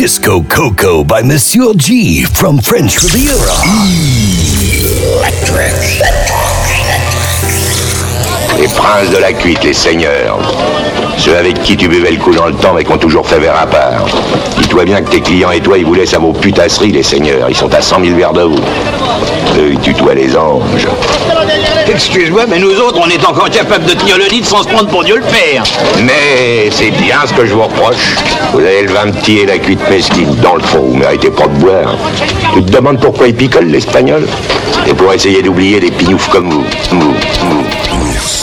Disco Coco by Monsieur G from French Riviera. Les princes de la cuite, les seigneurs. Ceux avec qui tu buvais le coup dans le temps mais qui ont toujours fait verre à part. Dis-toi bien que tes clients et toi, ils vous laissent à vos putasseries, les seigneurs. Ils sont à 100 000 verres de vous. Eux, ils tutoient les anges. Excuse-moi, mais nous autres, on est encore capables de tenir le lit sans se prendre pour Dieu le Père. Mais c'est bien ce que je vous reproche. Vous avez le vin petit et la cuite mesquine. Dans le fond, vous méritez pas de boire. Tu te demandes pourquoi ils picolent, l'espagnol Et pour essayer d'oublier des pignoufs comme vous. Vous, vous.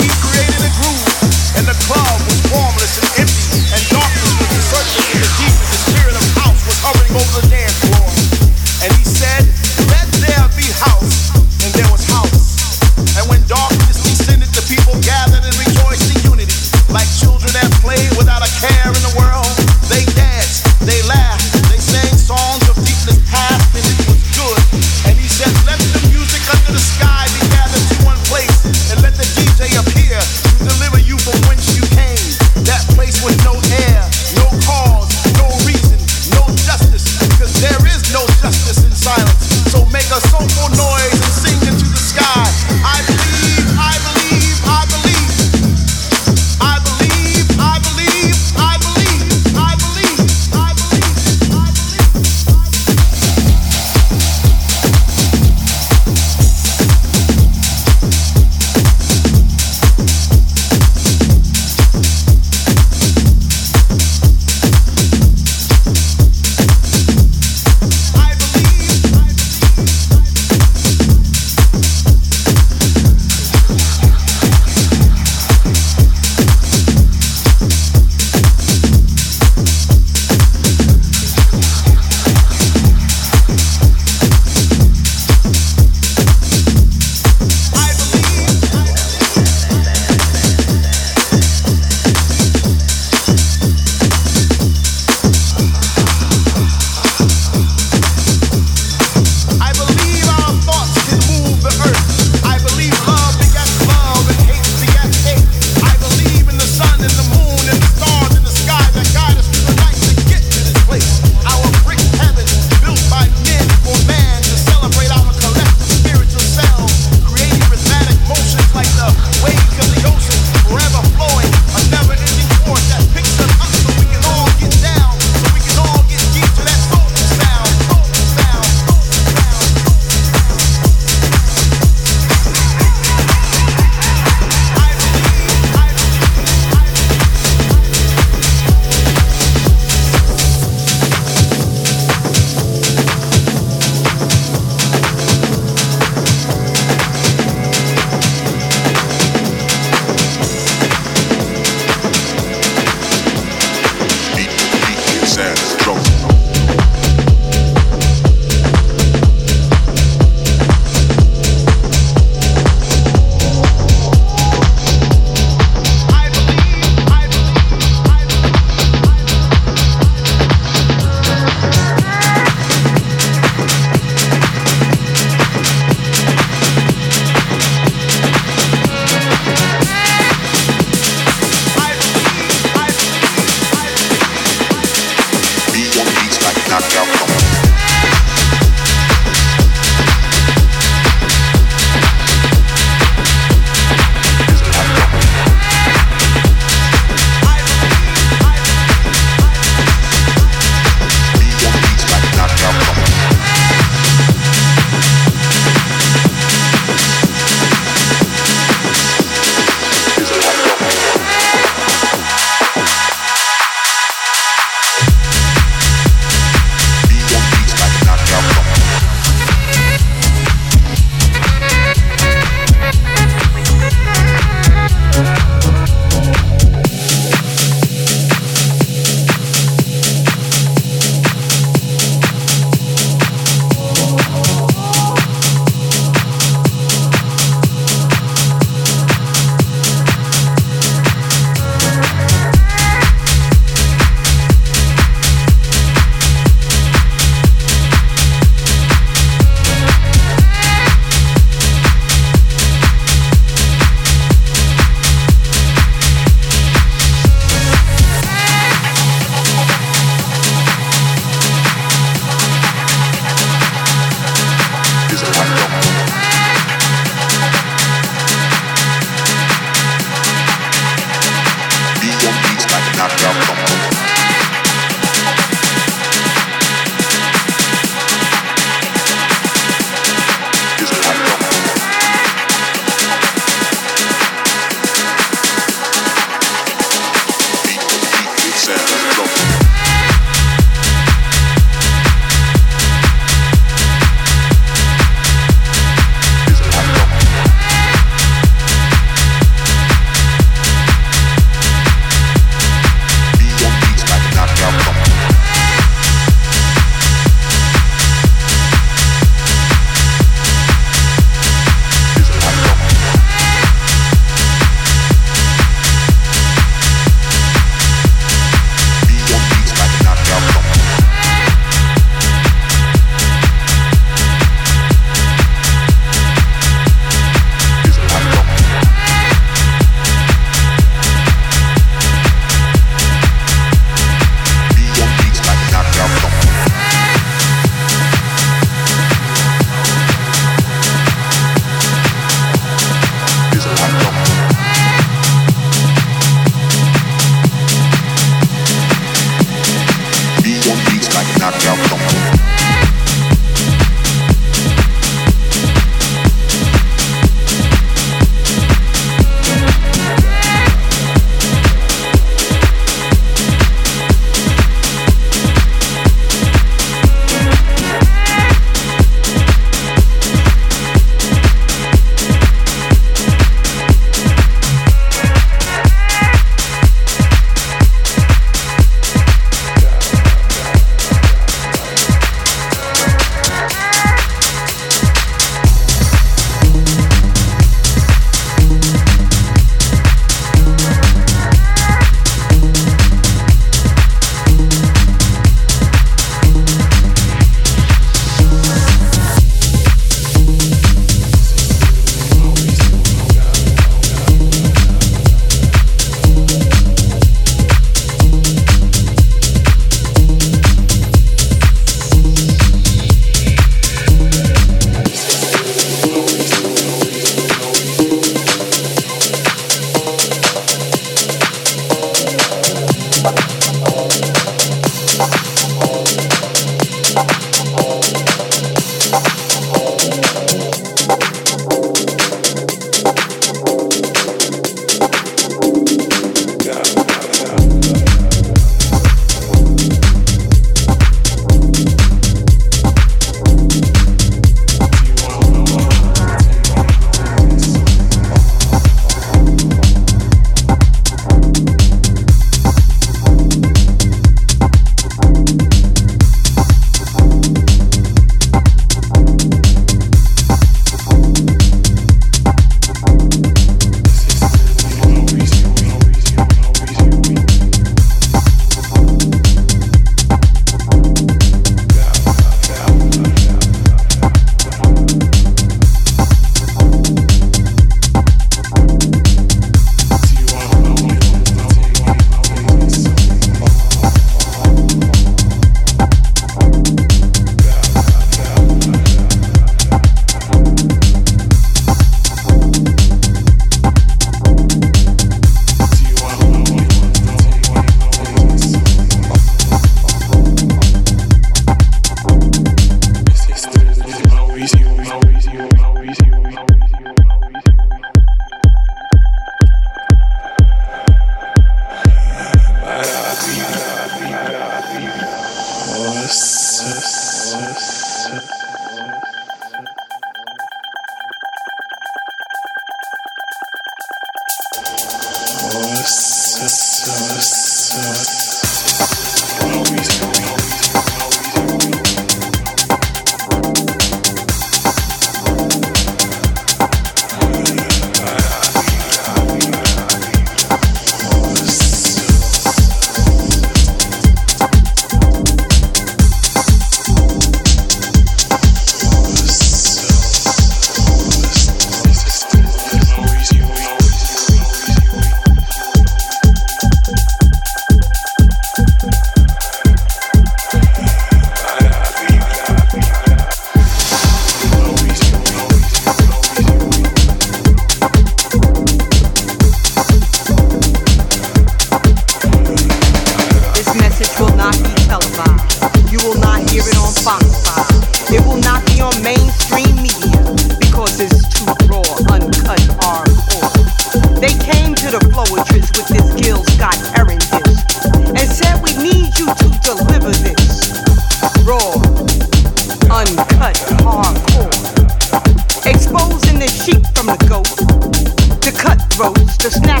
the snack.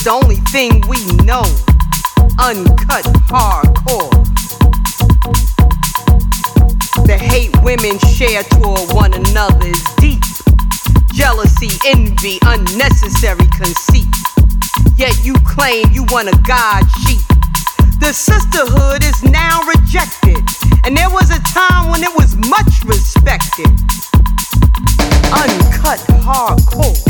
is the only thing we know. Uncut hardcore. The hate women share toward one another is deep. Jealousy, envy, unnecessary conceit. Yet you claim you want a God sheep. The sisterhood is now rejected, and there was a time when it was much respected. Uncut hardcore.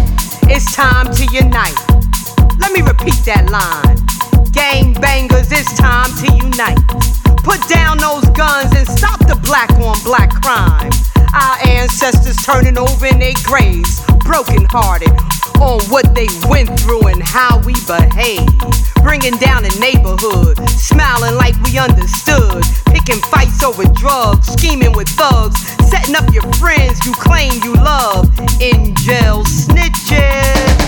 It's time to unite. Let me repeat that line. Gang bangers, it's time to unite. Put down those guns and stop the black on black crime. Our ancestors turning over in their graves, broken hearted on what they went through and how we behave. Bringing down the neighborhood, smiling like we understood. Picking fights over drugs, scheming with thugs, setting up your friends you claim you love. In jail snitches.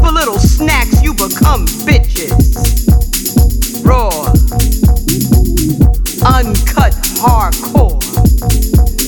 For little snacks, you become bitches. Raw, uncut, hardcore.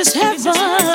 Is heaven.